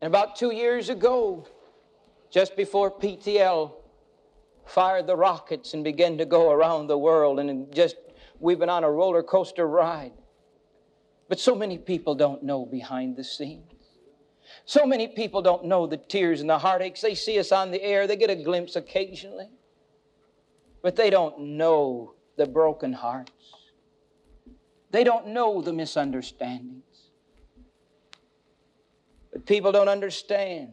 And about two years ago, just before PTL fired the rockets and began to go around the world, and just we've been on a roller coaster ride. But so many people don't know behind the scenes. So many people don't know the tears and the heartaches. They see us on the air, they get a glimpse occasionally, but they don't know the broken hearts. They don't know the misunderstandings. But people don't understand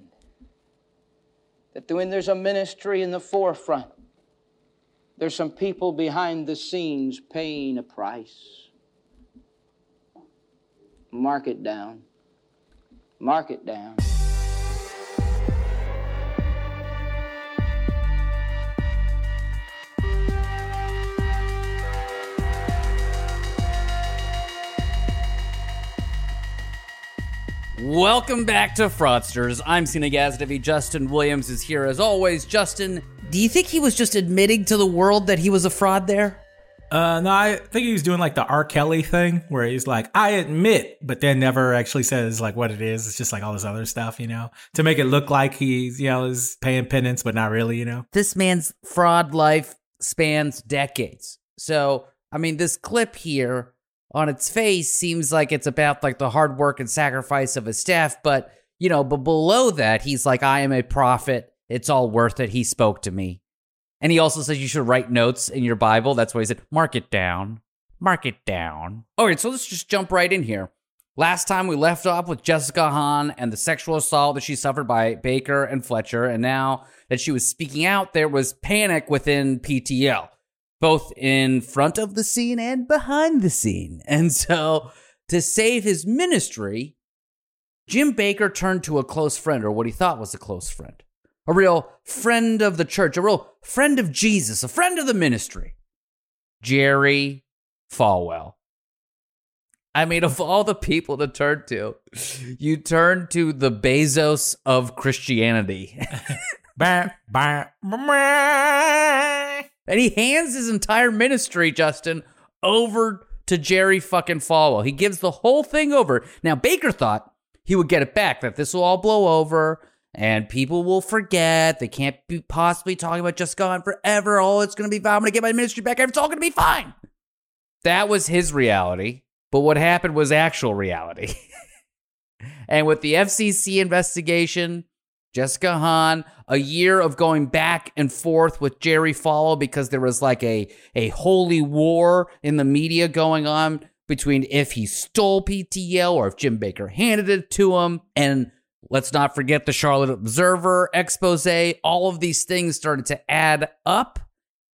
that when there's a ministry in the forefront, there's some people behind the scenes paying a price. Mark it down. Mark it down. Welcome back to Fraudsters. I'm Cena Gazdavi. Justin Williams is here as always. Justin, do you think he was just admitting to the world that he was a fraud there? Uh, no, I think he was doing like the R. Kelly thing where he's like, I admit, but then never actually says like what it is. It's just like all this other stuff, you know, to make it look like he's, you know, is paying penance, but not really, you know. This man's fraud life spans decades. So, I mean, this clip here on its face seems like it's about like the hard work and sacrifice of his staff, but you know, but below that, he's like, I am a prophet. It's all worth it. He spoke to me. And he also says you should write notes in your Bible. That's why he said, mark it down. Mark it down. All right, so let's just jump right in here. Last time we left off with Jessica Hahn and the sexual assault that she suffered by Bakker and Fletcher. And now that she was speaking out, there was panic within PTL, both in front of the scene and behind the scene. And so to save his ministry, Jim Bakker turned to a close friend, or what he thought was a close friend, a real friend of the church, a real friend of Jesus, a friend of the ministry, Jerry Falwell. I mean, of all the people to turn to, you turn to the Bezos of Christianity. Bah, bah, bah. And he hands his entire ministry, Justin, over to Jerry fucking Falwell. He gives the whole thing over. Now, Bakker thought he would get it back, that this will all blow over and people will forget. They can't be possibly talking about just gone forever. Oh, it's going to be fine. I'm going to get my ministry back. It's all going to be fine. That was his reality. But what happened was actual reality. and with the FCC investigation, Jessica Hahn, a year of going back and forth with Jerry Falwell because there was like a, a holy war in the media going on between if he stole PTL or if Jim Bakker handed it to him. And let's not forget the Charlotte Observer expose. All of these things started to add up.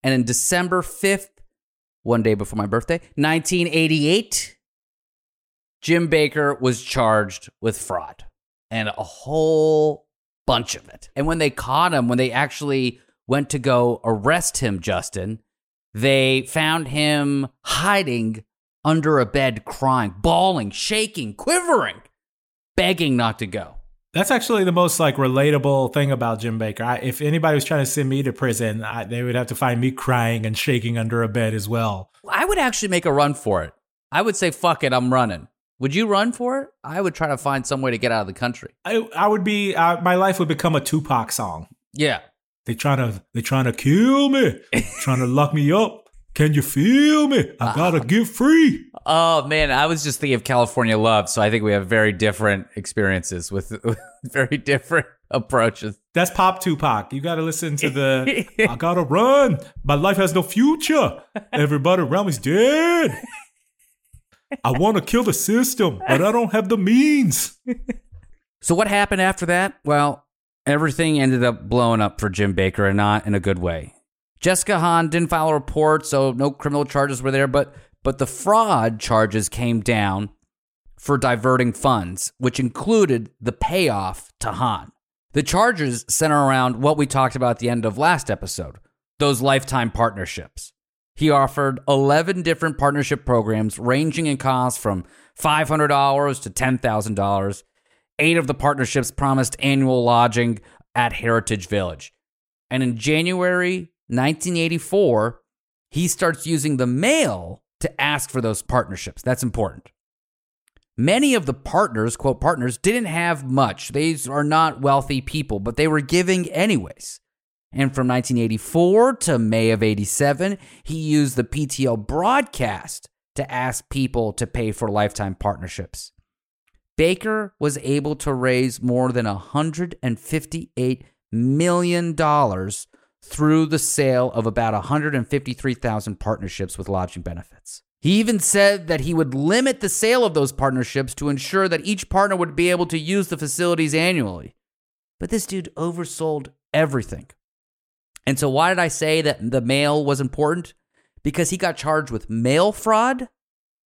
And in December 5th, one day before my birthday, 1988, Jim Bakker was charged with fraud and a whole bunch of it. And when they caught him, when they actually went to go arrest him, Justin, they found him hiding under a bed, crying, bawling, shaking, quivering, begging not to go. That's actually the most like relatable thing about Jim Bakker. I, if anybody was trying to send me to prison, I, they would have to find me crying and shaking under a bed as well. I would actually make a run for it. I would say, fuck it, I'm running. Would you run for it? I would try to find some way to get out of the country. I, I would be, uh, my life would become a Tupac song. Yeah. They trying to, they trying to kill me, trying to lock me up. Can you feel me? I gotta get free. Oh man, I was just thinking of California Love, so I think we have very different experiences with, with very different approaches. That's Pop Tupac. You got to listen to the I gotta run. My life has no future. Everybody around me's dead. I want to kill the system, but I don't have the means. So what happened after that? Well, everything ended up blowing up for Jim Bakker and not in a good way. Jessica Hahn didn't file a report, so no criminal charges were there, but but the fraud charges came down for diverting funds, which included the payoff to Hahn. The charges center around what we talked about at the end of last episode, those lifetime partnerships. He offered 11 different partnership programs ranging in cost from $500 to $10,000. Eight of the partnerships promised annual lodging at Heritage Village. And in January 1984, he starts using the mail to ask for those partnerships. That's important. Many of the partners, quote partners, didn't have much. These are not wealthy people, but they were giving anyways. And from 1984 to May of 87, he used the PTL broadcast to ask people to pay for lifetime partnerships. Bakker was able to raise more than $158 million through the sale of about 153,000 partnerships with lodging benefits. He even said that he would limit the sale of those partnerships to ensure that each partner would be able to use the facilities annually. But this dude oversold everything. And so, why did I say that the mail was important? Because he got charged with mail fraud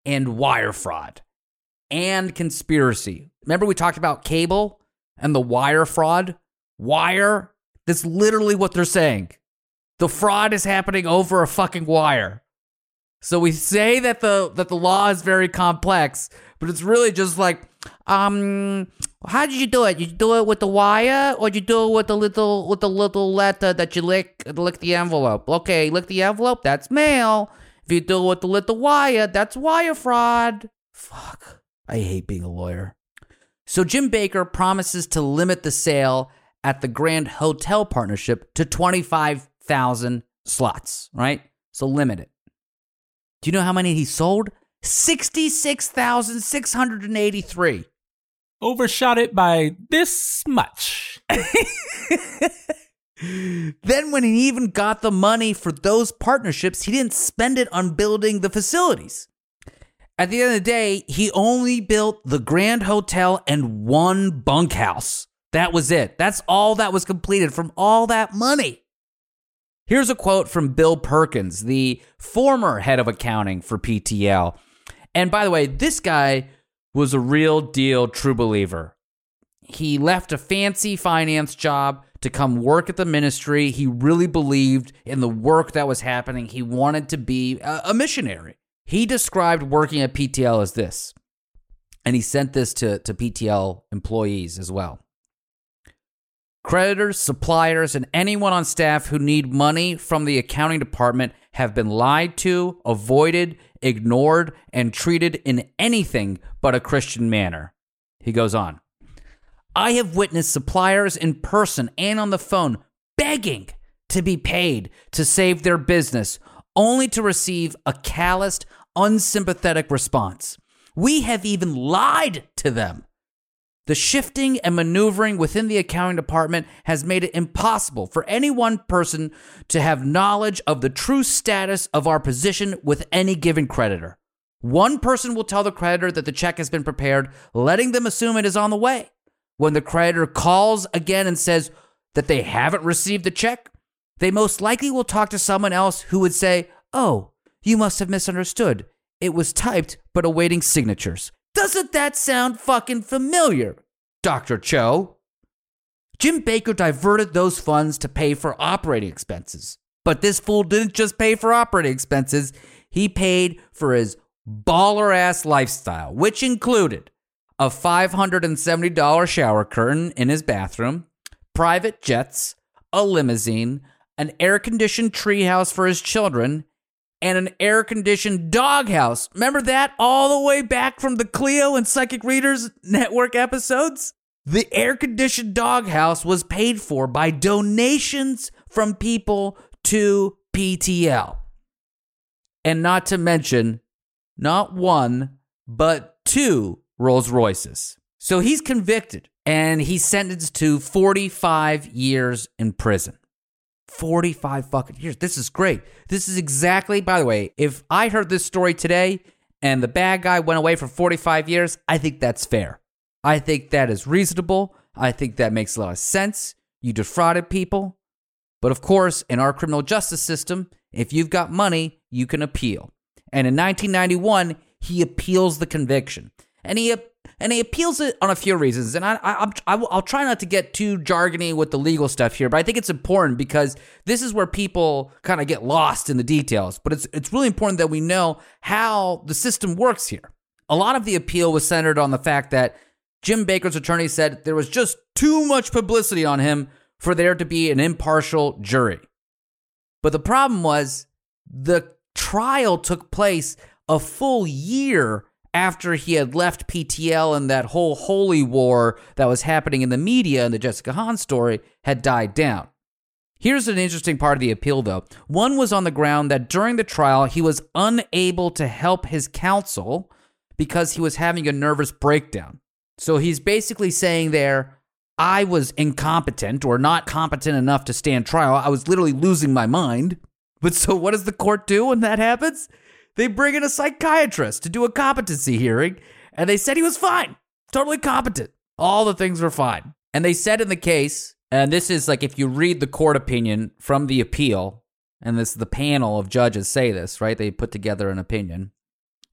and wire fraud and conspiracy. Remember, we talked about cable and the wire fraud? Wire, that's literally what they're saying. The fraud is happening over a fucking wire. So we say that the that the law is very complex, but it's really just like, um, how did you do it? You do it with the wire, or did you do it with the little with the little letter that you lick lick the envelope? Okay, lick the envelope. That's mail. If you do it with the little wire, that's wire fraud. Fuck, I hate being a lawyer. So Jim Bakker promises to limit the sale at the Grand Hotel Partnership to twenty five thousand slots. Right, so limit it. Do you know how many he sold? 66,683. Overshot it by this much. then, when he even got the money for those partnerships, he didn't spend it on building the facilities. At the end of the day, he only built the Grand Hotel and one bunkhouse. That was it. That's all that was completed from all that money. Here's a quote from Bill Perkins, the former head of accounting for PTL. And by the way, this guy was a real deal true believer. He left a fancy finance job to come work at the ministry. He really believed in the work that was happening. He wanted to be a, missionary. He described working at PTL as this, and he sent this to, to PTL employees as well. Creditors, suppliers, and anyone on staff who need money from the accounting department have been lied to, avoided, ignored, and treated in anything but a Christian manner. He goes on I have witnessed suppliers in person and on the phone begging to be paid to save their business, only to receive a calloused, unsympathetic response. We have even lied to them the shifting and maneuvering within the accounting department has made it impossible for any one person to have knowledge of the true status of our position with any given creditor. One person will tell the creditor that the check has been prepared, letting them assume it is on the way. When the creditor calls again and says that they haven't received the check, they most likely will talk to someone else who would say, Oh, you must have misunderstood. It was typed but awaiting signatures. Doesn't that sound fucking familiar, Dr. Cho? Jim Bakker diverted those funds to pay for operating expenses. But this fool didn't just pay for operating expenses, he paid for his baller ass lifestyle, which included a $570 shower curtain in his bathroom, private jets, a limousine, an air conditioned treehouse for his children, and an air conditioned doghouse. Remember that all the way back from the Cleo and Psychic Readers Network episodes? The air conditioned doghouse was paid for by donations from people to PTL. And not to mention not one, but two Rolls Royces. So he's convicted and he's sentenced to 45 years in prison. 45 fucking years. This is great. This is exactly, by the way, if I heard this story today and the bad guy went away for 45 years, I think that's fair. I think that is reasonable. I think that makes a lot of sense. You defrauded people. But of course, in our criminal justice system, if you've got money, you can appeal. And in 1991, he appeals the conviction. And he and he appeals it on a few reasons. And I, I, I, will try not to get too jargony with the legal stuff here, but I think it's important because this is where people kind of get lost in the details. But it's it's really important that we know how the system works here. A lot of the appeal was centered on the fact that Jim Bakker's attorney said there was just too much publicity on him for there to be an impartial jury. But the problem was the trial took place a full year after he had left PTL and that whole holy war that was happening in the media and the Jessica Hahn story had died down. Here's an interesting part of the appeal, though. One was on the ground that during the trial, he was unable to help his counsel because he was having a nervous breakdown. So he's basically saying there, I was incompetent or not competent enough to stand trial. I was literally losing my mind. But so what does the court do when that happens? They bring in a psychiatrist to do a competency hearing, and they said he was fine, totally competent. All the things were fine. And they said in the case, and this is like if you read the court opinion from the appeal, and this the panel of judges say this, right? They put together an opinion.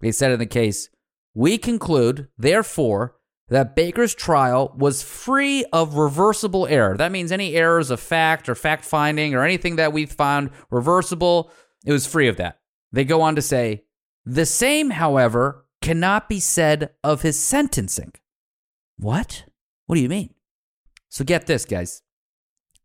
They said in the case, we conclude, therefore, that Bakker's trial was free of reversible error. That means any errors of fact or fact finding or anything that we found reversible, it was free of that. They go on to say, the same, however, cannot be said of his sentencing. What? What do you mean? So get this, guys.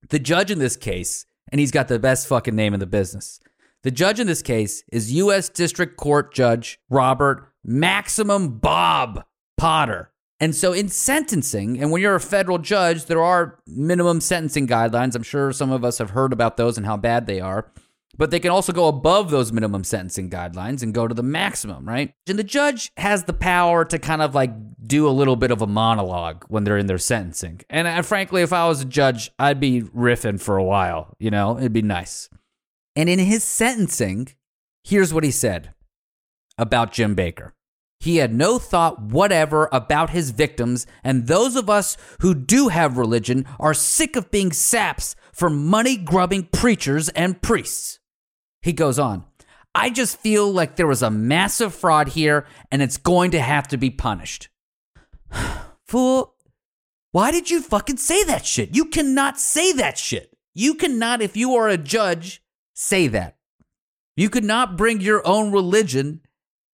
The judge in this case, and he's got the best fucking name in the business. The judge in this case is U.S. District Court Judge Robert Maximum Bob Potter. And so in sentencing, and when you're a federal judge, there are minimum sentencing guidelines. I'm sure some of us have heard about those and how bad they are but they can also go above those minimum sentencing guidelines and go to the maximum, right? And the judge has the power to kind of like do a little bit of a monologue when they're in their sentencing. And, and frankly, if I was a judge, I'd be riffing for a while, you know, it'd be nice. And in his sentencing, here's what he said about Jim Bakker. He had no thought whatever about his victims, and those of us who do have religion are sick of being saps for money grubbing preachers and priests. He goes on, I just feel like there was a massive fraud here and it's going to have to be punished. Fool, why did you fucking say that shit? You cannot say that shit. You cannot, if you are a judge, say that. You could not bring your own religion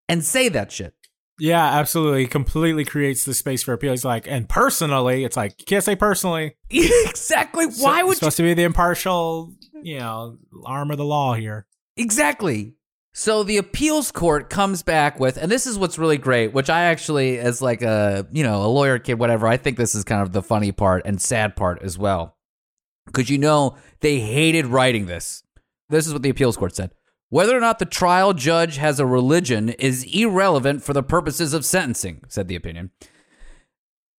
and say that shit. Yeah, absolutely. Completely creates the space for appeal. He's like, and personally, it's like you can't say personally. exactly. Why so, would supposed you? to be the impartial, you know, arm of the law here? Exactly. So the appeals court comes back with, and this is what's really great, which I actually, as like a you know a lawyer kid, whatever, I think this is kind of the funny part and sad part as well, because you know they hated writing this. This is what the appeals court said. Whether or not the trial judge has a religion is irrelevant for the purposes of sentencing, said the opinion.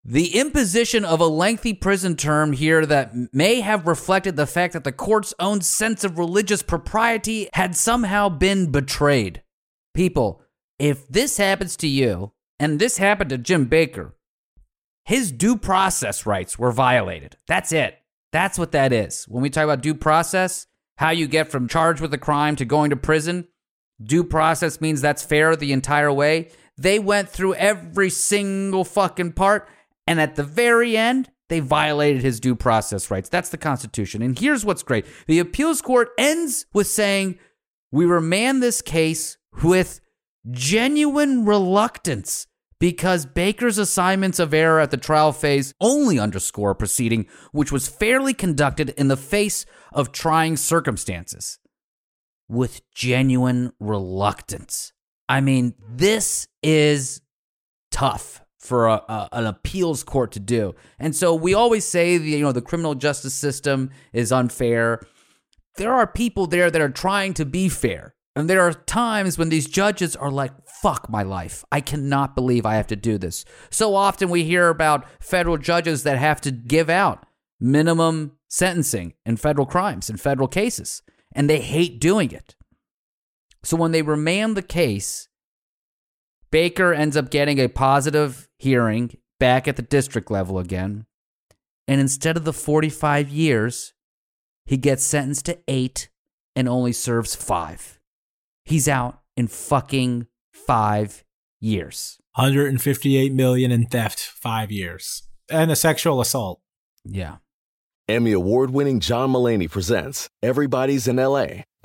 The imposition of a lengthy prison term here that may have reflected the fact that the court's own sense of religious propriety had somehow been betrayed. People, if this happens to you, and this happened to Jim Bakker, his due process rights were violated. That's it. That's what that is. When we talk about due process, how you get from charged with a crime to going to prison, due process means that's fair the entire way. They went through every single fucking part and at the very end, they violated his due process rights. That's the Constitution. And here's what's great the appeals court ends with saying, We remand this case with genuine reluctance because Bakker's assignments of error at the trial phase only underscore a proceeding which was fairly conducted in the face of trying circumstances. With genuine reluctance. I mean, this is tough for a, a, an appeals court to do. And so we always say the, you know the criminal justice system is unfair. There are people there that are trying to be fair. And there are times when these judges are like, fuck my life. I cannot believe I have to do this. So often we hear about federal judges that have to give out minimum sentencing in federal crimes in federal cases, and they hate doing it. So when they remand the case, Bakker ends up getting a positive hearing back at the district level again. And instead of the 45 years, he gets sentenced to eight and only serves five. He's out in fucking five years. 158 million in theft, five years, and a sexual assault. Yeah. Emmy award winning John Mulaney presents Everybody's in LA,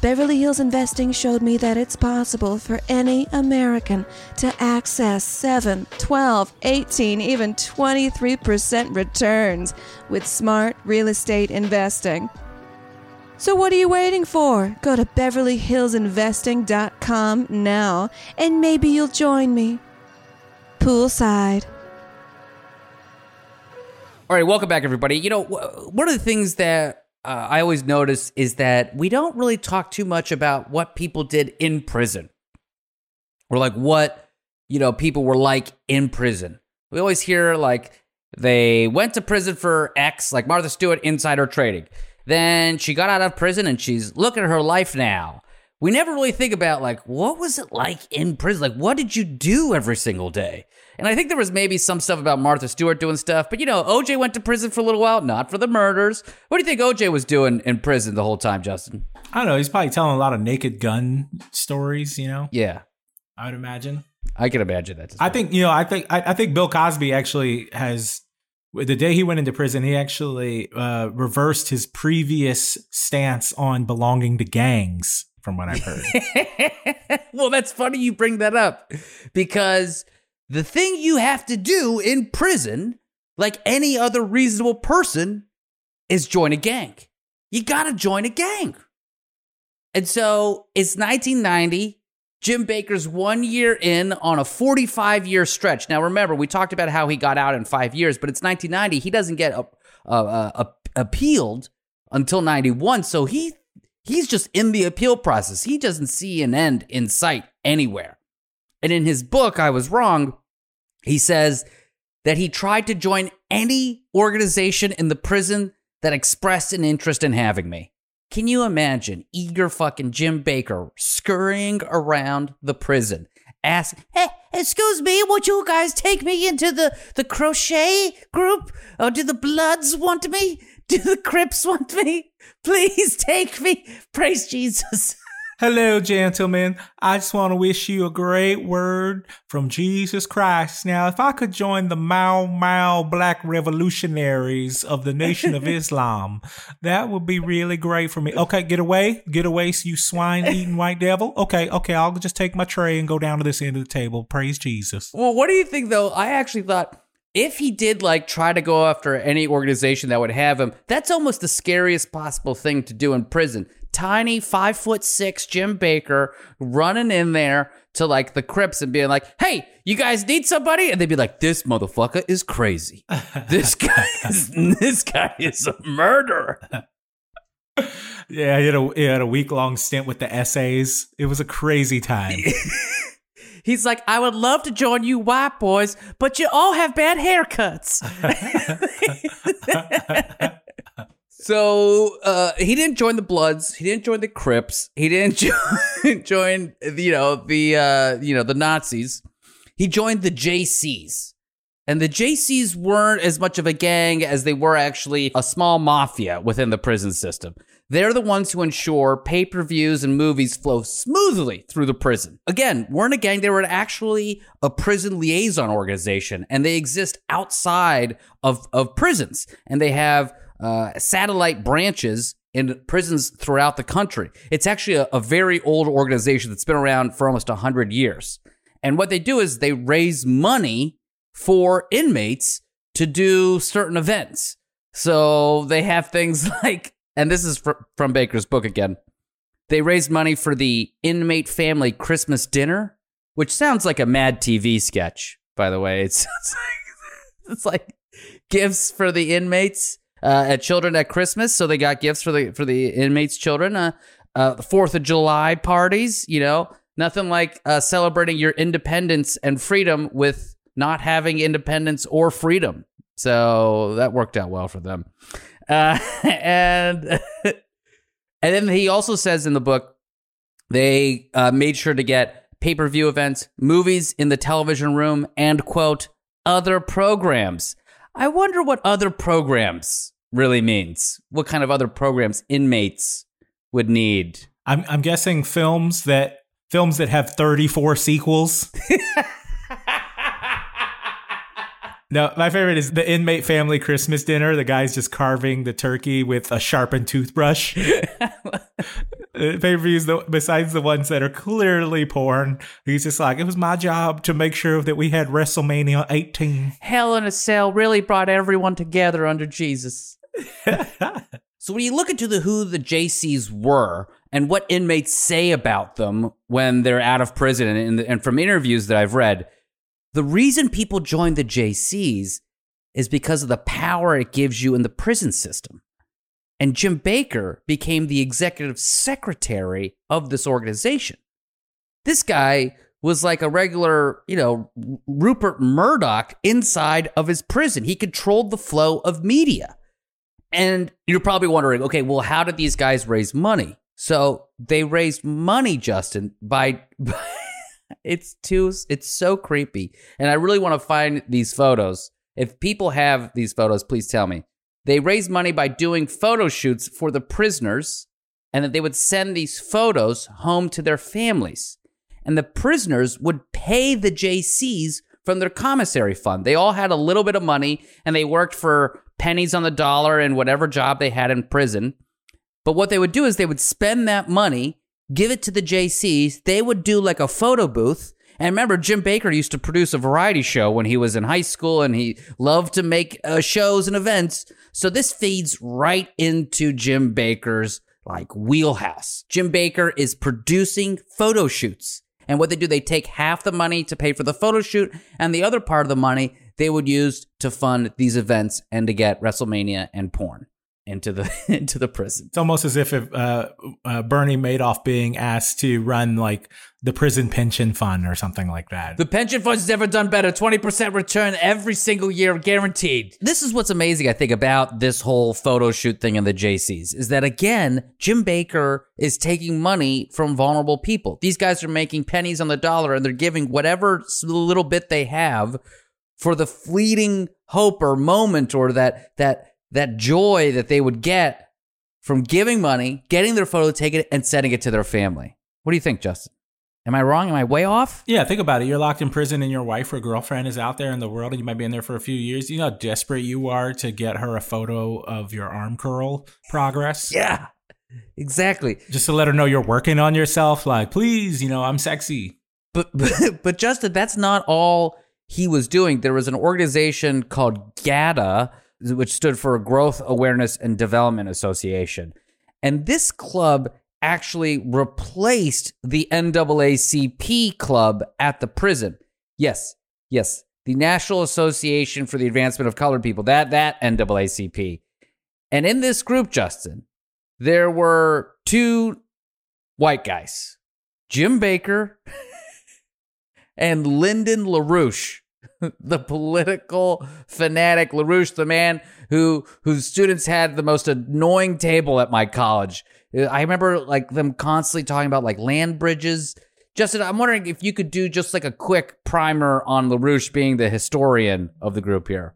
Beverly Hills Investing showed me that it's possible for any American to access 7, 12, 18, even 23% returns with smart real estate investing. So what are you waiting for? Go to beverlyhillsinvesting.com now and maybe you'll join me. Poolside. All right, welcome back, everybody. You know, one of the things that uh, I always notice is that we don't really talk too much about what people did in prison or like what, you know, people were like in prison. We always hear like they went to prison for X, like Martha Stewart, insider trading. Then she got out of prison and she's looking at her life now. We never really think about like what was it like in prison? Like what did you do every single day? And I think there was maybe some stuff about Martha Stewart doing stuff, but you know, OJ went to prison for a little while, not for the murders. What do you think OJ was doing in prison the whole time, Justin? I don't know. He's probably telling a lot of naked gun stories. You know, Yeah, I would imagine. I can imagine that. I think you know. I think I, I think Bill Cosby actually has. The day he went into prison, he actually uh, reversed his previous stance on belonging to gangs. From what I've heard, well, that's funny you bring that up because the thing you have to do in prison, like any other reasonable person, is join a gang. You got to join a gang. And so it's 1990. Jim Bakker's one year in on a 45 year stretch. Now, remember, we talked about how he got out in five years, but it's 1990. He doesn't get uh, uh, uh, appealed until 91. So he he's just in the appeal process. He doesn't see an end in sight anywhere. And in his book, I Was Wrong, he says that he tried to join any organization in the prison that expressed an interest in having me. Can you imagine eager fucking Jim Bakker scurrying around the prison, ask, "Hey, excuse me, would you guys take me into the the crochet group? Or do the Bloods want me? Do the Crips want me? Please take me. Praise Jesus." Hello, gentlemen. I just want to wish you a great word from Jesus Christ. Now, if I could join the Mau Mau Black Revolutionaries of the Nation of Islam, that would be really great for me. Okay, get away. Get away, you swine eating white devil. Okay, okay, I'll just take my tray and go down to this end of the table. Praise Jesus. Well, what do you think though? I actually thought if he did like try to go after any organization that would have him, that's almost the scariest possible thing to do in prison. Tiny five foot six Jim Bakker running in there to like the Crips and being like, "Hey, you guys need somebody?" And they'd be like, "This motherfucker is crazy. This guy is this guy is a murderer." Yeah, he had a, he had a week long stint with the essays. It was a crazy time. He's like, I would love to join you white boys, but you all have bad haircuts. so uh, he didn't join the Bloods. He didn't join the Crips. He didn't join, join you know the uh, you know the Nazis. He joined the JCs. And the JCs weren't as much of a gang as they were actually a small mafia within the prison system. They're the ones who ensure pay per views and movies flow smoothly through the prison. Again, weren't a gang, they were actually a prison liaison organization, and they exist outside of, of prisons. And they have uh, satellite branches in prisons throughout the country. It's actually a, a very old organization that's been around for almost 100 years. And what they do is they raise money for inmates to do certain events. So they have things like, and this is fr- from Bakker's book again. They raised money for the inmate family Christmas dinner, which sounds like a Mad TV sketch. By the way, it's like, it's like gifts for the inmates uh, at children at Christmas. So they got gifts for the for the inmates' children. Uh, uh, Fourth of July parties. You know, nothing like uh, celebrating your independence and freedom with not having independence or freedom. So that worked out well for them. Uh, and and then he also says in the book they uh, made sure to get pay per view events, movies in the television room, and quote other programs. I wonder what other programs really means. What kind of other programs inmates would need? I'm I'm guessing films that films that have 34 sequels. No, my favorite is the inmate family Christmas dinner. The guy's just carving the turkey with a sharpened toothbrush. pay per views, besides the ones that are clearly porn, he's just like, it was my job to make sure that we had WrestleMania 18. Hell in a Cell really brought everyone together under Jesus. so when you look into the who the JCs were and what inmates say about them when they're out of prison, and, and from interviews that I've read the reason people join the JCs is because of the power it gives you in the prison system. And Jim Bakker became the executive secretary of this organization. This guy was like a regular, you know, Rupert Murdoch inside of his prison. He controlled the flow of media. And you're probably wondering, okay, well, how did these guys raise money? So they raised money, Justin, by, by it's too it's so creepy. And I really want to find these photos. If people have these photos, please tell me. They raise money by doing photo shoots for the prisoners and that they would send these photos home to their families. And the prisoners would pay the JCs from their commissary fund. They all had a little bit of money and they worked for pennies on the dollar in whatever job they had in prison. But what they would do is they would spend that money give it to the JCs. They would do like a photo booth. And remember, Jim Bakker used to produce a variety show when he was in high school and he loved to make uh, shows and events. So this feeds right into Jim Bakker's like wheelhouse. Jim Bakker is producing photo shoots. And what they do, they take half the money to pay for the photo shoot, and the other part of the money they would use to fund these events and to get WrestleMania and porn into the into the prison. It's almost as if, if uh, uh, Bernie Madoff being asked to run like the prison pension fund or something like that. The pension fund's never done better. Twenty percent return every single year, guaranteed. This is what's amazing, I think, about this whole photo shoot thing in the JCs is that again, Jim Bakker is taking money from vulnerable people. These guys are making pennies on the dollar, and they're giving whatever little bit they have for the fleeting hope or moment or that that that joy that they would get from giving money, getting their photo taken, and sending it to their family. What do you think, Justin? Am I wrong? Am I way off? Yeah, think about it. You're locked in prison and your wife or girlfriend is out there in the world and you might be in there for a few years. You know how desperate you are to get her a photo of your arm curl progress? Yeah, exactly. Just to let her know you're working on yourself. Like, please, you know, I'm sexy. But, but but Justin, that's not all he was doing. There was an organization called GADA, which stood for Growth Awareness and Development Association, and this club actually replaced the NAACP club at the prison. Yes, yes, the National Association for the Advancement of Colored People. That that NAACP, and in this group, Justin, there were two white guys, Jim Bakker and Lyndon LaRouche, the political fanatic LaRouche, the man who whose students had the most annoying table at my college. Uh, I remember like them constantly talking about like land bridges. Justin, I'm wondering if you could do just like a quick primer on LaRouche being the historian of the group here.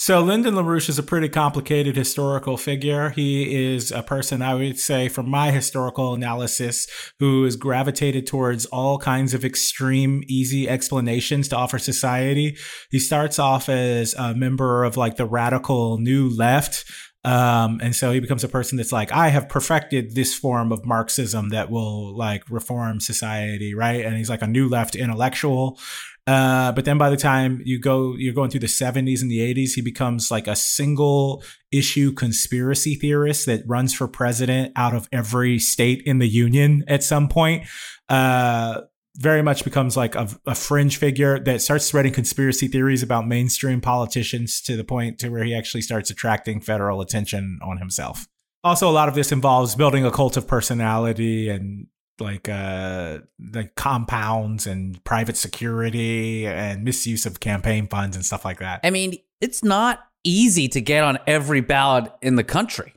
So Lyndon LaRouche is a pretty complicated historical figure. He is a person, I would say, from my historical analysis, who is gravitated towards all kinds of extreme, easy explanations to offer society. He starts off as a member of like the radical new left. Um, and so he becomes a person that's like, I have perfected this form of Marxism that will like reform society, right? And he's like a new left intellectual. Uh, but then by the time you go, you're going through the 70s and the 80s, he becomes like a single issue conspiracy theorist that runs for president out of every state in the union at some point. Uh, very much becomes like a, a, fringe figure that starts spreading conspiracy theories about mainstream politicians to the point to where he actually starts attracting federal attention on himself. Also, a lot of this involves building a cult of personality and like uh like compounds and private security and misuse of campaign funds and stuff like that. I mean, it's not easy to get on every ballot in the country.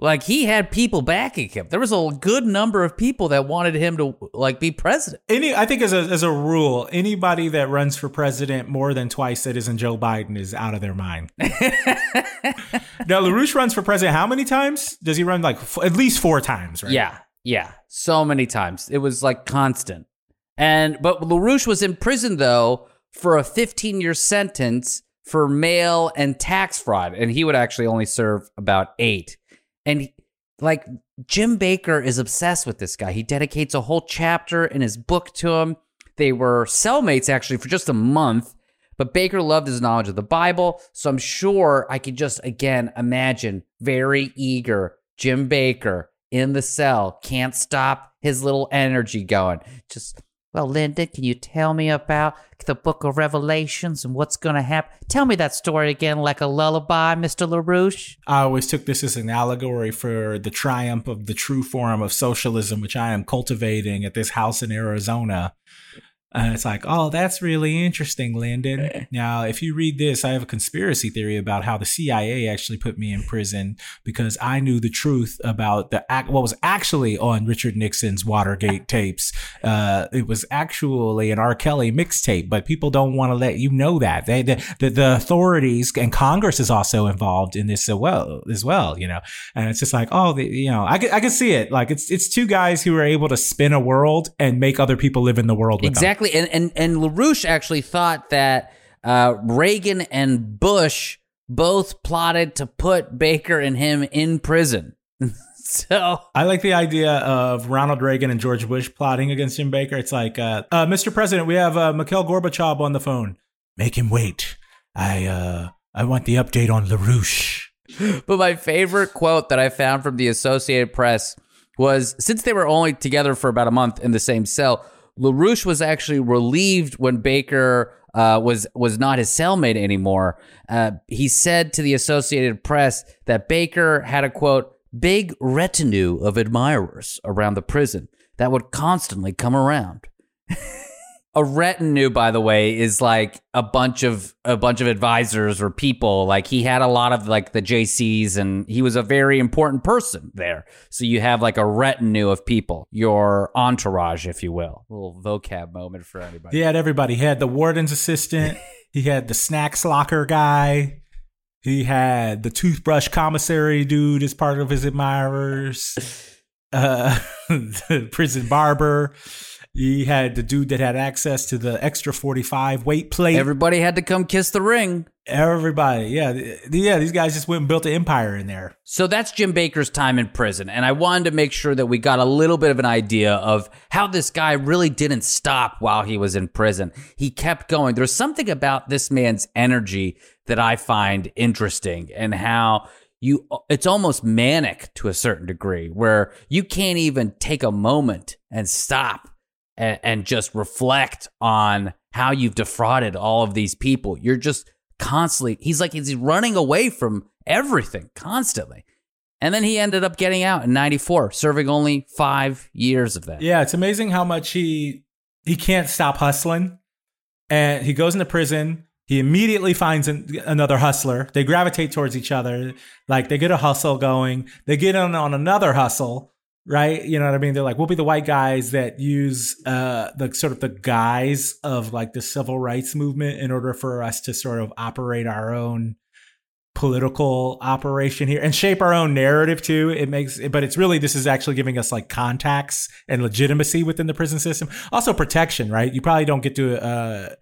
Like he had people backing him. There was a good number of people that wanted him to like be president. Any I think as a as a rule, anybody that runs for president more than twice that isn't Joe Biden is out of their mind. now LaRouche runs for president how many times? Does he run like f- at least 4 times, right? Yeah. Yeah, so many times. It was like constant. And but LaRouche was in prison though for a 15 year sentence for mail and tax fraud, and he would actually only serve about eight. And like Jim Bakker is obsessed with this guy. He dedicates a whole chapter in his book to him. They were cellmates actually for just a month, but Bakker loved his knowledge of the Bible. So I'm sure I could just again imagine very eager Jim Bakker in the cell, can't stop his little energy going. Just, well, Lyndon, can you tell me about the book of Revelations and what's going to happen? Tell me that story again like a lullaby, Mr. LaRouche. I always took this as an allegory for the triumph of the true form of socialism, which I am cultivating at this house in Arizona. And it's like, oh, that's really interesting, Lyndon. Now, if you read this, I have a conspiracy theory about how the CIA actually put me in prison because I knew the truth about the act, what was actually on Richard Nixon's Watergate tapes. Uh, it was actually an R. Kelly mixtape, but people don't want to let you know that. They, the, the, the authorities and Congress is also involved in this as well, as well, you know. And it's just like, oh, the, you know, I can, I can see it. Like it's it's two guys who are able to spin a world and make other people live in the world with them. Exactly. And, and, and LaRouche actually thought that uh, Reagan and Bush both plotted to put Bakker and him in prison. so I like the idea of Ronald Reagan and George Bush plotting against Jim Bakker. It's like, uh, uh, Mr. President, we have uh, Mikhail Gorbachev on the phone. Make him wait. I uh, I want the update on LaRouche. But my favorite quote that I found from the Associated Press was since they were only together for about a month in the same cell, LaRouche was actually relieved when Bakker uh, was was not his cellmate anymore. Uh, he said to the Associated Press that Bakker had a quote big retinue of admirers around the prison that would constantly come around. a retinue by the way is like a bunch of a bunch of advisors or people like he had a lot of like the jcs and he was a very important person there so you have like a retinue of people your entourage if you will a little vocab moment for anybody He had everybody. He had the warden's assistant. he had the snacks locker guy. He had the toothbrush commissary dude as part of his admirers. uh, the prison barber. He had the dude that had access to the extra 45 weight plate. Everybody had to come kiss the ring. Everybody. Yeah. Yeah. These guys just went and built an empire in there. So that's Jim Bakker's time in prison. And I wanted to make sure that we got a little bit of an idea of how this guy really didn't stop while he was in prison. He kept going. There's something about this man's energy that I find interesting and how you it's almost manic to a certain degree where you can't even take a moment and stop and, and just reflect on how you've defrauded all of these people. You're just constantly, he's like, he's running away from everything constantly. And then he ended up getting out in 94, serving only five years of that. Yeah. It's amazing how much he, he can't stop hustling. And he goes into prison. He immediately finds an, another hustler. They gravitate towards each other. Like they get a hustle going. They get on, on another hustle, right? You know what I mean? They're like, we'll be the white guys that use uh, the sort of the guise of like the civil rights movement in order for us to sort of operate our own political operation here and shape our own narrative too. It makes, but it's really, this is actually giving us like contacts and legitimacy within the prison system. Also protection, right? You probably don't get to, uh,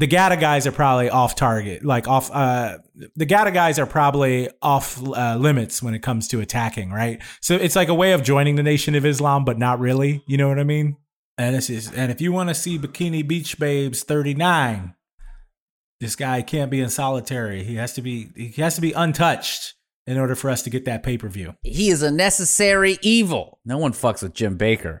the GATA guys are probably off target, like off. Uh, the GATA guys are probably off uh, limits when it comes to attacking, right? So it's like a way of joining the Nation of Islam, but not really. You know what I mean? And this is, and if you want to see Bikini Beach Babes thirty nine, this guy can't be in solitary. He has to be. He has to be untouched in order for us to get that pay per view. He is a necessary evil. No one fucks with Jim Bakker.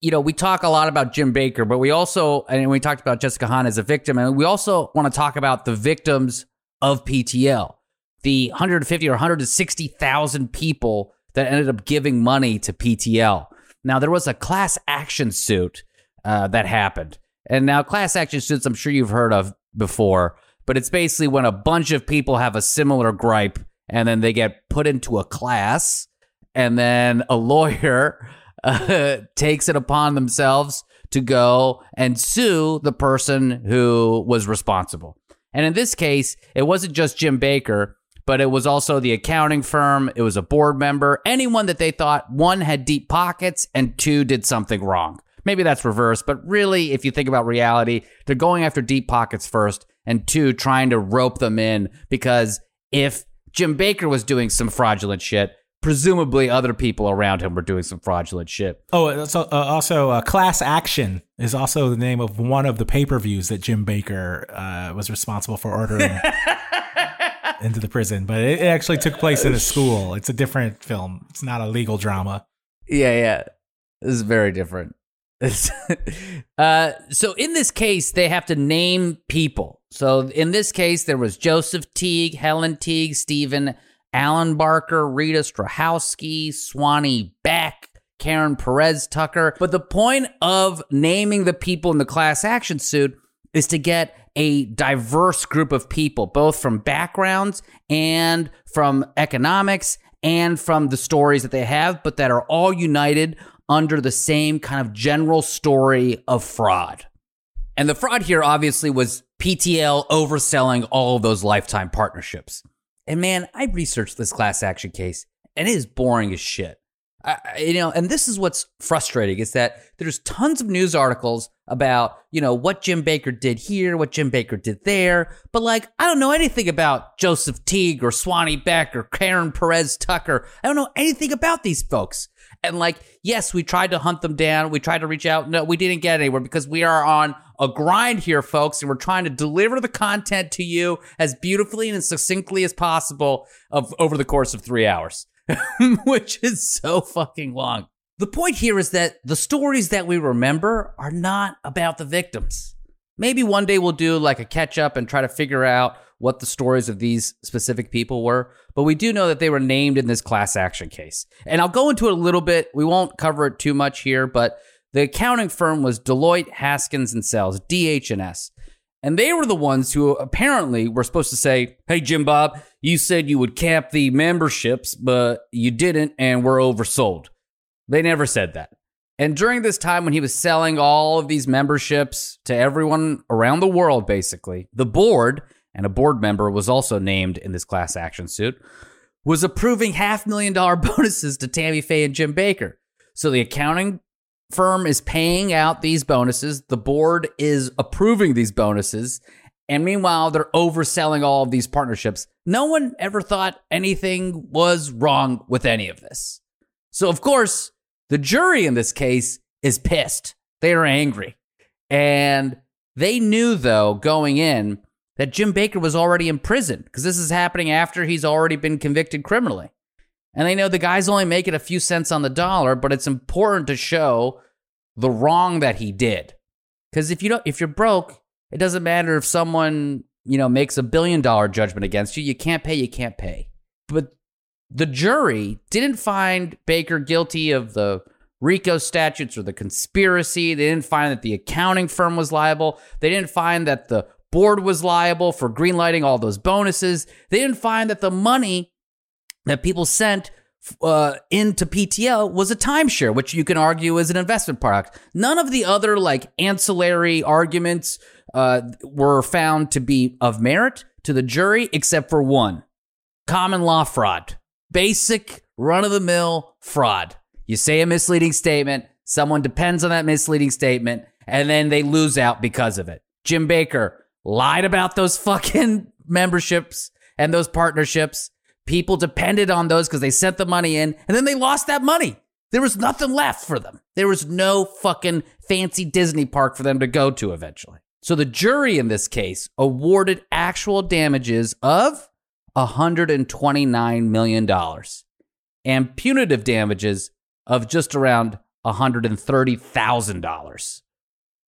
You know, we talk a lot about Jim Bakker, but we also, and we talked about Jessica Hahn as a victim, and we also want to talk about the victims of PTL, the 150 or 160,000 people that ended up giving money to PTL. Now, there was a class action suit uh, that happened. And now, class action suits, I'm sure you've heard of before, but it's basically when a bunch of people have a similar gripe and then they get put into a class, and then a lawyer uh, takes it upon themselves to go and sue the person who was responsible. And in this case, it wasn't just Jim Bakker, but it was also the accounting firm, it was a board member, anyone that they thought one had deep pockets and two did something wrong. Maybe that's reverse, but really, if you think about reality, they're going after deep pockets first, and two, trying to rope them in because if Jim Bakker was doing some fraudulent shit, presumably other people around him were doing some fraudulent shit. Oh, it's al- uh, also uh, Class Action is also the name of one of the pay per views that Jim Bakker uh, was responsible for ordering into the prison. But it, it actually took place in a school. It's a different film. It's not a legal drama. Yeah, yeah. This is very different. uh, so in this case, they have to name people. So in this case, there was Joseph Teague, Helen Teague, Stephen Alan Barker, Rita Strahowski, Swanee Beck, Karen Perez Tucker. But the point of naming the people in the class action suit is to get a diverse group of people, both from backgrounds and from economics and from the stories that they have, but that are all united under the same kind of general story of fraud. And the fraud here obviously was PTL overselling all of those lifetime partnerships. And man, I researched this class action case and it is boring as shit. I, you know, and this is what's frustrating is that there's tons of news articles about, you know, what Jim Bakker did here, what Jim Bakker did there. But like, I don't know anything about Joseph Teague or Swanee Beck or Karen Perez Tucker. I don't know anything about these folks. And like, yes, we tried to hunt them down. We tried to reach out. No, we didn't get anywhere because we are on a grind here, folks, and we're trying to deliver the content to you as beautifully and as succinctly as possible of over the course of three hours, which is so fucking long. The point here is that the stories that we remember are not about the victims. Maybe one day we'll do like a catch up and try to figure out what the stories of these specific people were, but we do know that they were named in this class action case. And I'll go into it a little bit. We won't cover it too much here, but the accounting firm was Deloitte, Haskins and Sells, DH&S. And they were the ones who apparently were supposed to say, "Hey Jim Bob, you said you would cap the memberships, but you didn't and we're oversold." They never said that. And during this time when he was selling all of these memberships to everyone around the world basically, the board and a board member was also named in this class action suit, was approving half million dollar bonuses to Tammy Faye and Jim Bakker. So the accounting firm is paying out these bonuses, the board is approving these bonuses, and meanwhile they're overselling all of these partnerships. No one ever thought anything was wrong with any of this. So of course, the jury in this case is pissed. They are angry. And they knew though going in that Jim Bakker was already in prison because this is happening after he's already been convicted criminally. And they know the guy's only making a few cents on the dollar, but it's important to show the wrong that he did. Because if you don't, if you're broke, it doesn't matter if someone you know makes a billion dollar judgment against you. You can't pay. You can't pay. But the jury didn't find Bakker guilty of the RICO statutes or the conspiracy. They didn't find that the accounting firm was liable. They didn't find that the board was liable for greenlighting all those bonuses. They didn't find that the money that people sent uh, into PTL was a timeshare, which you can argue is an investment product. None of the other like ancillary arguments uh, were found to be of merit to the jury, except for one common law fraud, basic run of the mill fraud. You say a misleading statement, someone depends on that misleading statement, and then they lose out because of it. Jim Bakker lied about those fucking memberships and those partnerships. People depended on those because they sent the money in and then they lost that money. There was nothing left for them. There was no fucking fancy Disney park for them to go to eventually. So the jury in this case awarded actual damages of $129 million and punitive damages of just around $130,000.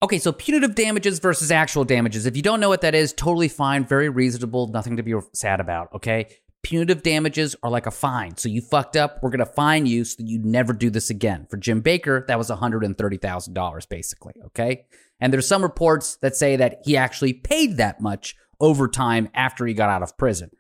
Okay, so punitive damages versus actual damages. If you don't know what that is, totally fine, very reasonable, nothing to be sad about, okay? Punitive damages are like a fine. So you fucked up, we're going to fine you so that you never do this again. For Jim Bakker, that was $130,000 basically, okay? And there's some reports that say that he actually paid that much over time after he got out of prison.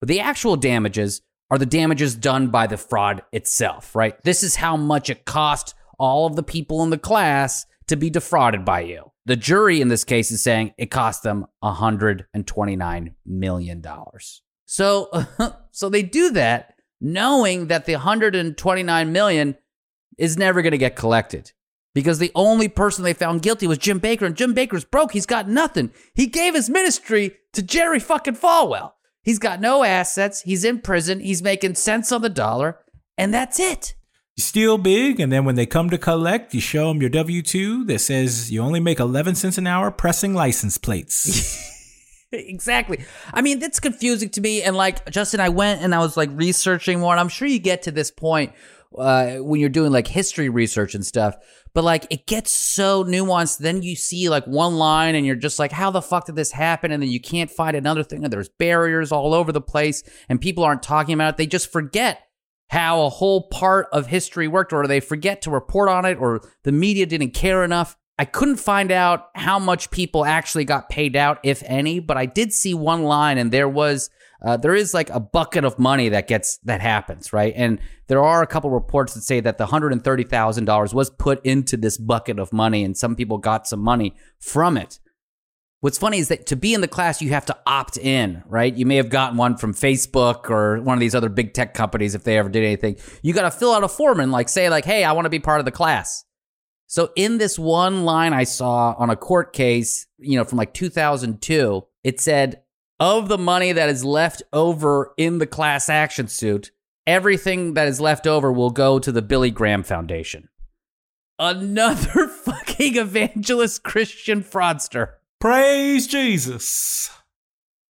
But the actual damages are the damages done by the fraud itself, right? This is how much it cost all of the people in the class to be defrauded by you. The jury in this case is saying it cost them $129 million. So, so they do that knowing that the 129 million is never going to get collected because the only person they found guilty was Jim Bakker, and Jim Bakker's broke. He's got nothing. He gave his ministry to Jerry fucking Falwell. He's got no assets. He's in prison. He's making cents on the dollar and that's it. You steal big, and then when they come to collect, you show them your W 2 that says you only make 11 cents an hour pressing license plates. exactly. I mean, that's confusing to me. And like, Justin, I went and I was like researching more, and I'm sure you get to this point uh, when you're doing like history research and stuff. But like it gets so nuanced. Then you see like one line and you're just like, how the fuck did this happen? And then you can't find another thing. And there's barriers all over the place and people aren't talking about it. They just forget how a whole part of history worked or they forget to report on it or the media didn't care enough. I couldn't find out how much people actually got paid out, if any, but I did see one line and there was uh, there is like a bucket of money that gets that happens, right? And there are a couple reports that say that the hundred and thirty thousand dollars was put into this bucket of money, and some people got some money from it. What's funny is that to be in the class, you have to opt in, right? You may have gotten one from Facebook or one of these other big tech companies if they ever did anything. You got to fill out a form and like say like, "Hey, I want to be part of the class." So in this one line I saw on a court case, you know, from like 2002, it said of the money that is left over in the class action suit, everything that is left over will go to the Billy Graham Foundation. Another fucking evangelist Christian fraudster. Praise Jesus.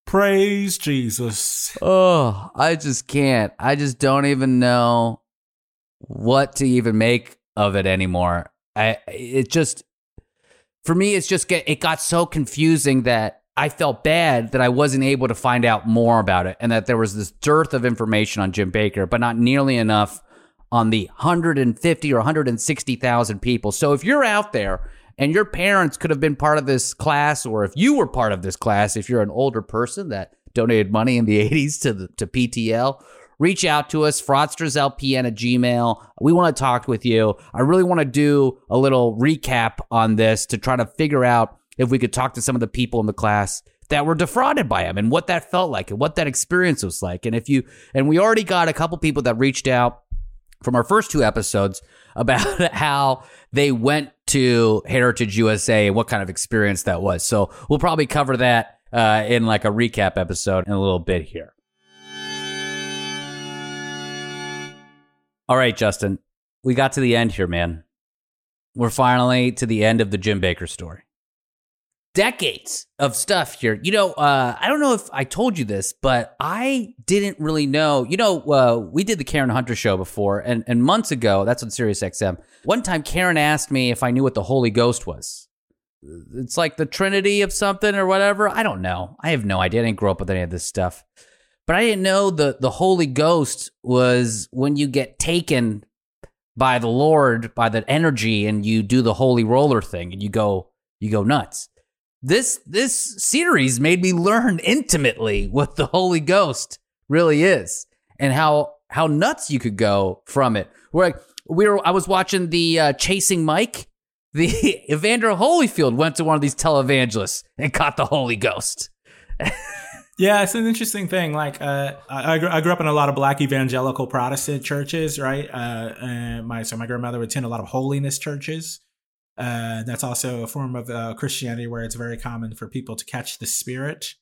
Praise Jesus. Oh, I just can't. I just don't even know what to even make of it anymore. I it just for me it's just get it got so confusing that I felt bad that I wasn't able to find out more about it and that there was this dearth of information on Jim Bakker, but not nearly enough on the 150 or 160,000 people. So if you're out there and your parents could have been part of this class, or if you were part of this class, if you're an older person that donated money in the 80s to, the, to PTL, reach out to us, fraudsterslpn at gmail. We want to talk with you. I really want to do a little recap on this to try to figure out if we could talk to some of the people in the class that were defrauded by him and what that felt like and what that experience was like. And if you, and we already got a couple people that reached out from our first two episodes about how they went to Heritage USA and what kind of experience that was. So we'll probably cover that uh, in like a recap episode in a little bit here. All right, Justin, we got to the end here, man. We're finally to the end of the Jim Bakker story decades of stuff here. You know, uh, I don't know if I told you this, but I didn't really know. You know, uh, we did the Karen Hunter show before, and, and months ago, that's on Sirius XM. One time, Karen asked me if I knew what the Holy Ghost was. It's like the Trinity of something or whatever. I don't know. I have no idea. I didn't grow up with any of this stuff. But I didn't know the, the Holy Ghost was when you get taken by the Lord, by that energy, and you do the holy roller thing and you go you go nuts this this series made me learn intimately what the Holy Ghost really is and how how nuts you could go from it. We're like, we were, I was watching the uh, Chasing Mike. The Evander Holyfield went to one of these televangelists and caught the Holy Ghost. yeah, it's an interesting thing. Like, uh, I, I grew up in a lot of black evangelical Protestant churches, right? Uh, my so my grandmother would attend a lot of holiness churches. Uh, that's also a form of uh, Christianity where it's very common for people to catch the spirit.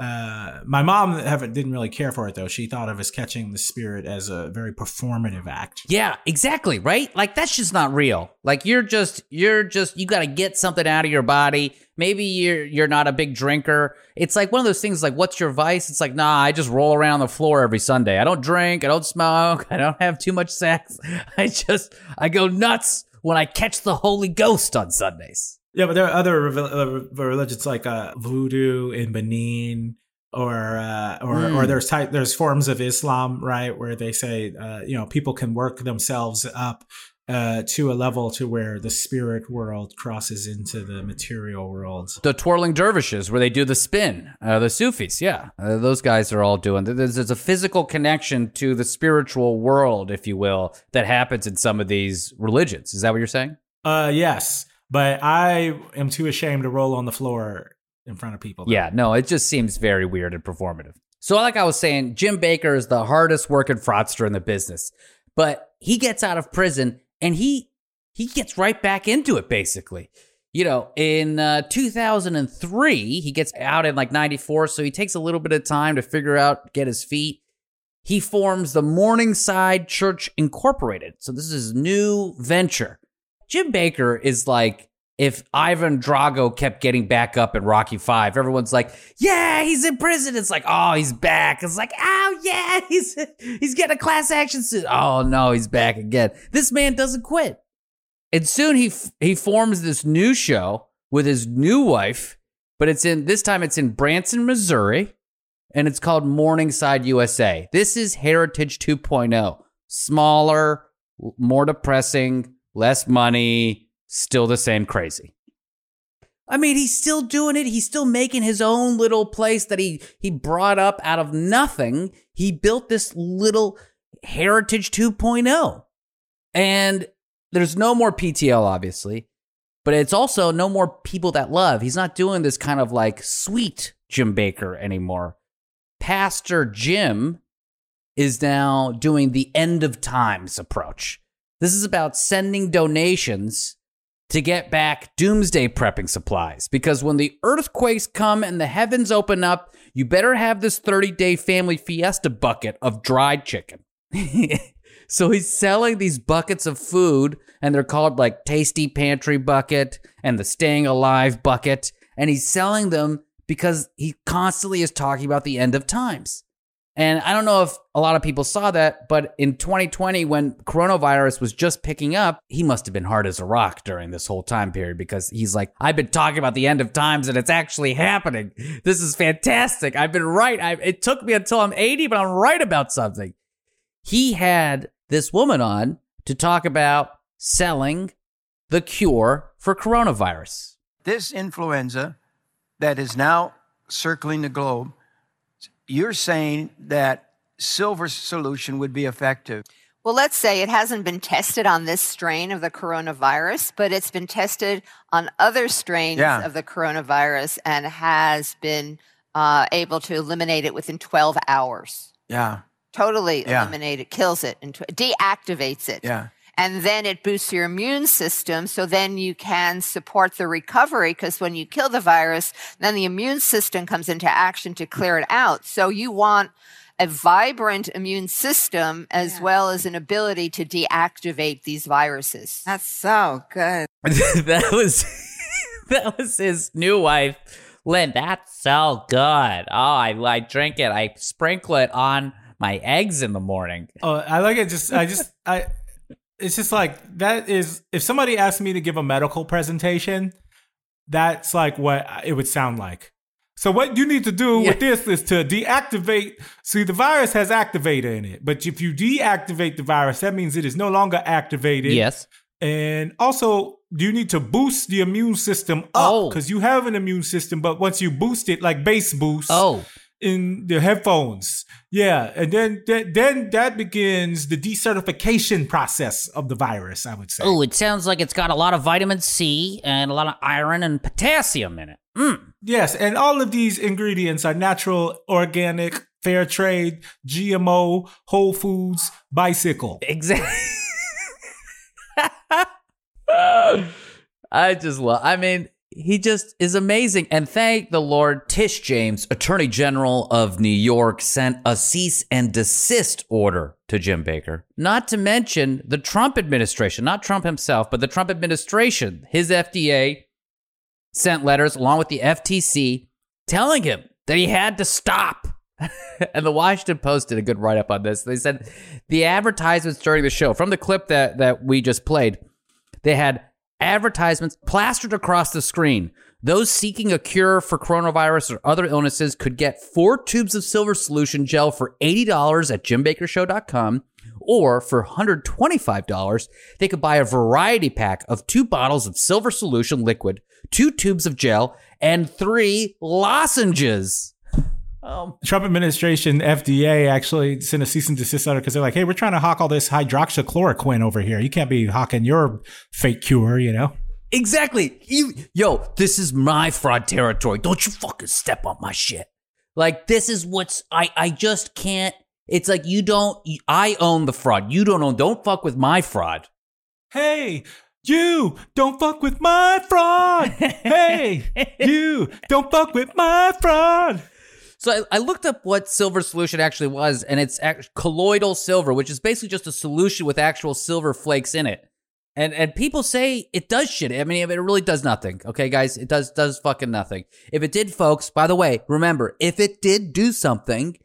Uh, my mom didn't really care for it though. She thought of as catching the spirit as a very performative act. Yeah, exactly. Right? Like that's just not real. Like you're just you're just you got to get something out of your body. Maybe you're you're not a big drinker. It's like one of those things. Like, what's your vice? It's like, nah, I just roll around on the floor every Sunday. I don't drink. I don't smoke. I don't have too much sex. I just I go nuts when I catch the Holy Ghost on Sundays. Yeah, but there are other religions like uh, voodoo in Benin, or uh, or mm. or there's type there's forms of Islam, right, where they say uh, you know people can work themselves up uh, to a level to where the spirit world crosses into the material world. The twirling dervishes, where they do the spin, uh, the Sufis, yeah, uh, those guys are all doing. There's, there's, a physical connection to the spiritual world, if you will, that happens in some of these religions. Is that what you're saying? Uh, yes, but I am too ashamed to roll on the floor in front of people. Though. Yeah, no, it just seems very weird and performative. So, like I was saying, Jim Bakker is the hardest working fraudster in the business, but he gets out of prison and he he gets right back into it basically. You know, in uh, 2003, he gets out in like 94, so he takes a little bit of time to figure out, get his feet. He forms the Morningside Church Incorporated. So this is his new venture. Jim Bakker is like if Ivan Drago kept getting back up in Rocky Five, everyone's like, "Yeah, he's in prison." It's like, "Oh, he's back." It's like, "Oh yeah, he's he's getting a class action suit." Oh no, he's back again. This man doesn't quit, and soon he he forms this new show with his new wife, but it's in this time it's in Branson, Missouri, and it's called Morningside USA. This is Heritage 2.0, smaller, more depressing, less money still the same crazy. I mean, he's still doing it. He's still making his own little place that he he brought up out of nothing. He built this little Heritage 2.0. And there's no more PTL obviously, but it's also no more people that love. He's not doing this kind of like sweet Jim Bakker anymore. Pastor Jim is now doing the end of times approach. This is about sending donations to get back doomsday prepping supplies. Because when the earthquakes come and the heavens open up, you better have this 30 day family fiesta bucket of dried chicken. so he's selling these buckets of food, and they're called like Tasty Pantry Bucket and the Staying Alive Bucket. And he's selling them because he constantly is talking about the end of times. And I don't know if a lot of people saw that, but in 2020, when coronavirus was just picking up, he must have been hard as a rock during this whole time period because he's like, I've been talking about the end of times and it's actually happening. This is fantastic. I've been right. I, it took me until I'm 80, but I'm right about something. He had this woman on to talk about selling the cure for coronavirus. This influenza that is now circling the globe you're saying that silver solution would be effective. Well, let's say it hasn't been tested on this strain of the coronavirus, but it's been tested on other strains Yeah. of the coronavirus and has been uh, able to eliminate it within 12 hours. Yeah, Totally Yeah. eliminate it, kills it, and deactivates it. yeah. And then it boosts your immune system. So then you can support the recovery because when you kill the virus, then the immune system comes into action to clear it out. So you want a vibrant immune system as well as an ability to deactivate these viruses. That's so good. that was that was his new wife, Lynn. That's so good. Oh, I I drink it. I sprinkle it on my eggs in the morning. Oh, I like it. Just I just I. It's just like that is if somebody asked me to give a medical presentation, that's like what it would sound like. So what you need to do with this is to deactivate. See, the virus has activator in it, but if you deactivate the virus, that means it is no longer activated. Yes. And also, do you need to boost the immune system up Oh. because you have an immune system, but once you boost it, like base boost, Oh. In the headphones. Yeah, and then then, then that begins the decertification process of the virus. I would say. Oh, it sounds like it's got a lot of vitamin C and a lot of iron and potassium in it. Mm. Yes, and all of these ingredients are natural, organic, fair trade, GMO, Whole Foods, bicycle. Exactly. I just love. I mean, he just is amazing. And thank the Lord, Tish James, Attorney General of New York, sent a cease and desist order to Jim Bakker. Not to mention the Trump administration, not Trump himself, but the Trump administration, his FDA sent letters along with the FTC telling him that he had to stop. and the Washington Post did a good write up on this. They said the advertisements during the show, from the clip that, that we just played, they had advertisements plastered across the screen. Those seeking a cure for coronavirus or other illnesses could get four tubes of silver solution gel for $80 at jimbakkershow.com Or for $125, they could buy a variety pack of two bottles of silver solution liquid, two tubes of gel, and three lozenges. Um, Trump administration, FDA actually sent a cease and desist letter because they're like, hey, we're trying to hawk all this hydroxychloroquine over here. You can't be hawking your fake cure, you know? Exactly. You, yo, this is my fraud territory. Don't you fucking step on my shit. Like this is what's I I just can't. It's like you don't. I own the fraud. You don't own. Don't fuck with my fraud. Hey, you don't fuck with my fraud. hey, you don't fuck with my fraud. So I, I looked up what silver solution actually was, and it's colloidal silver, which is basically just a solution with actual silver flakes in it. And and people say it does shit. I mean, it really does nothing. Okay, guys, it does does fucking nothing. If it did, folks, by the way, remember, if it did do something,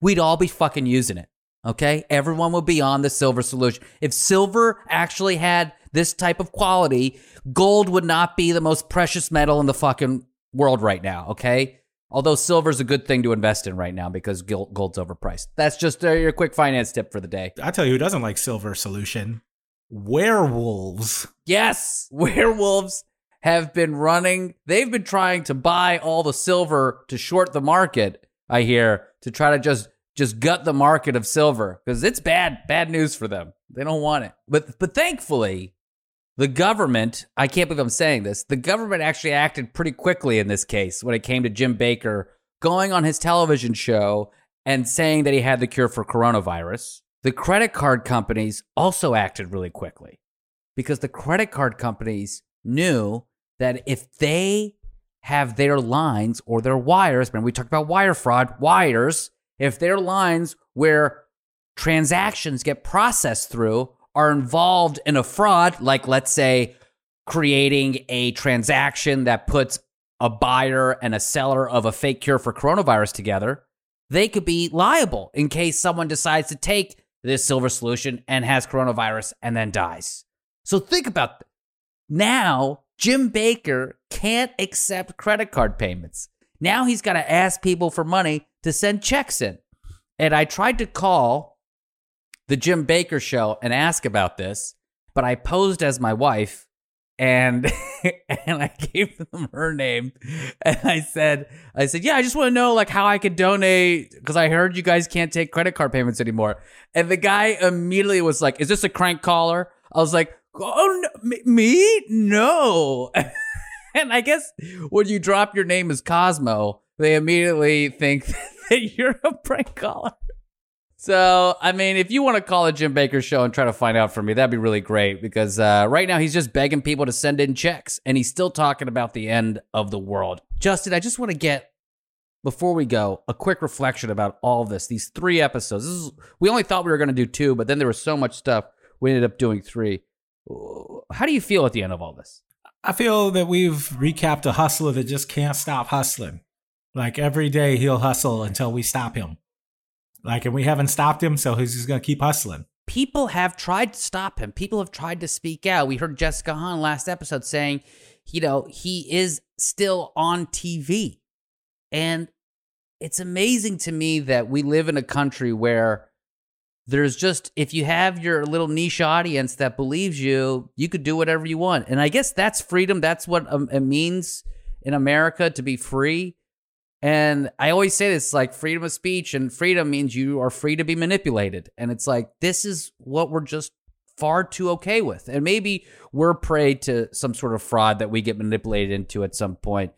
we'd all be fucking using it. Okay? Everyone would be on the silver solution. If silver actually had this type of quality, gold would not be the most precious metal in the fucking world right now, okay? Although silver's a good thing to invest in right now because gold, gold's overpriced. That's just uh, your quick finance tip for the day. I tell you who doesn't like silver solution. Werewolves. Yes, werewolves have been running. They've been trying to buy all the silver to short the market, I hear, to try to just just gut the market of silver because it's bad bad news for them. They don't want it. But but thankfully, the government, I can't believe I'm saying this, the government actually acted pretty quickly in this case when it came to Jim Bakker going on his television show and saying that he had the cure for coronavirus. The credit card companies also acted really quickly because the credit card companies knew that if they have their lines or their wires, remember we talked about wire fraud, wires, if their lines where transactions get processed through are involved in a fraud, like let's say creating a transaction that puts a buyer and a seller of a fake cure for coronavirus together, they could be liable in case someone decides to take this silver solution and has coronavirus and then dies. So think about th- now Jim Bakker can't accept credit card payments. Now he's got to ask people for money to send checks in. And I tried to call the Jim Bakker show and ask about this, but I posed as my wife and and I gave them her name and I said I said, "Yeah, I just want to know like how I could donate because I heard you guys can't take credit card payments anymore." And the guy immediately was like, "Is this a crank caller?" I was like, "Oh, no, me? No." and I guess when you drop your name as Cosmo, they immediately think that you're a prank caller. So, I mean, if you want to call a Jim Bakker show and try to find out from me, that'd be really great because uh, right now he's just begging people to send in checks and he's still talking about the end of the world. Justin, I just want to get, before we go, a quick reflection about all of this, these three episodes. This is, we only thought we were going to do two, but then there was so much stuff, we ended up doing three. How do you feel at the end of all this? I feel that we've recapped a hustler that just can't stop hustling. Like every day he'll hustle until we stop him. Like, and we haven't stopped him, so he's just going to keep hustling. People have tried to stop him. People have tried to speak out. We heard Jessica Hahn last episode saying, you know, he is still on TV. And it's amazing to me that we live in a country where there's just, if you have your little niche audience that believes you, you could do whatever you want. And I guess that's freedom. That's what um, it means in America to be free. And I always say this like freedom of speech and freedom means you are free to be manipulated. And it's like, this is what we're just far too okay with. And maybe we're prey to some sort of fraud that we get manipulated into at some point.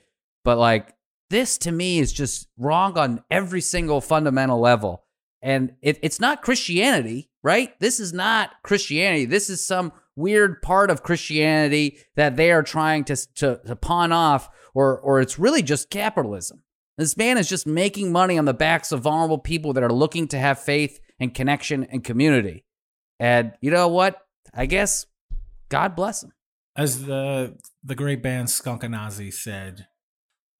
But like, this to me is just wrong on every single fundamental level. And it, it's not Christianity, right? This is not Christianity. This is some weird part of Christianity that they are trying to, to, to pawn off, or, or it's really just capitalism. This man is just making money on the backs of vulnerable people that are looking to have faith and connection and community. And you know what? I guess God bless him. As the the great band Skunk Anansie said,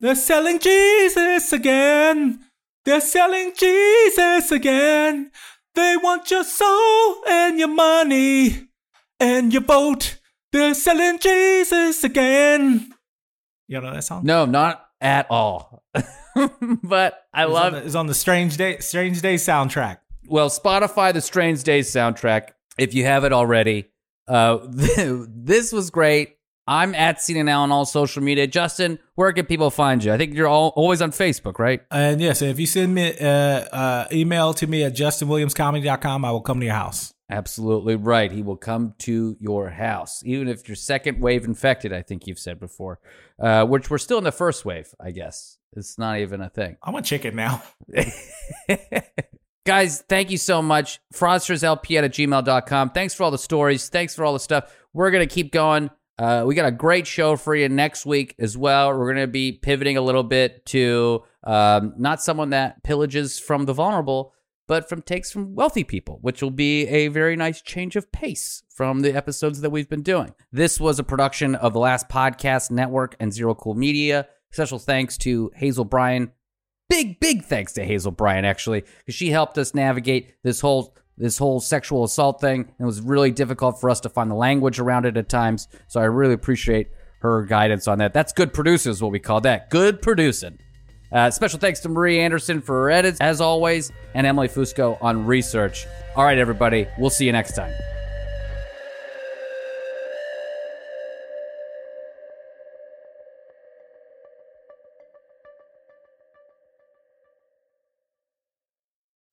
"They're selling Jesus again. They're selling Jesus again. They want your soul and your money and your vote. They're selling Jesus again." You know that song? No, not at all. but I it's love on the, it's on the Strange Day Strange Day soundtrack. Well, Spotify the Strange Days soundtrack. If you have it already, uh, this was great. I'm at CNN on all social media. Justin, where can people find you? I think you're all, always on Facebook, right? And yes, if you send me uh, uh, email to me at justinwilliamscomedy.com, I will come to your house. Absolutely right. He will come to your house, even if you're second wave infected. I think you've said before, uh, which we're still in the first wave. I guess it's not even a thing. I'm a chicken now. Guys, thank you so much. Fraudsterslp at gmail.com. Thanks for all the stories. Thanks for all the stuff. We're going to keep going. Uh, we got a great show for you next week as well. We're going to be pivoting a little bit to um, not someone that pillages from the vulnerable, but from takes from wealthy people, which will be a very nice change of pace from the episodes that we've been doing. This was a production of the Last Podcast Network and Zero Cool Media. Special thanks to Hazel Bryan. Big, big thanks to Hazel Bryan, actually, because she helped us navigate this whole this whole sexual assault thing. And it was really difficult for us to find the language around it at times. So I really appreciate her guidance on that. That's good producing, is what we call that. Good producing. Uh, special thanks to Marie Anderson for her edits, as always, and Emily Fusco on research. All right, everybody, we'll see you next time.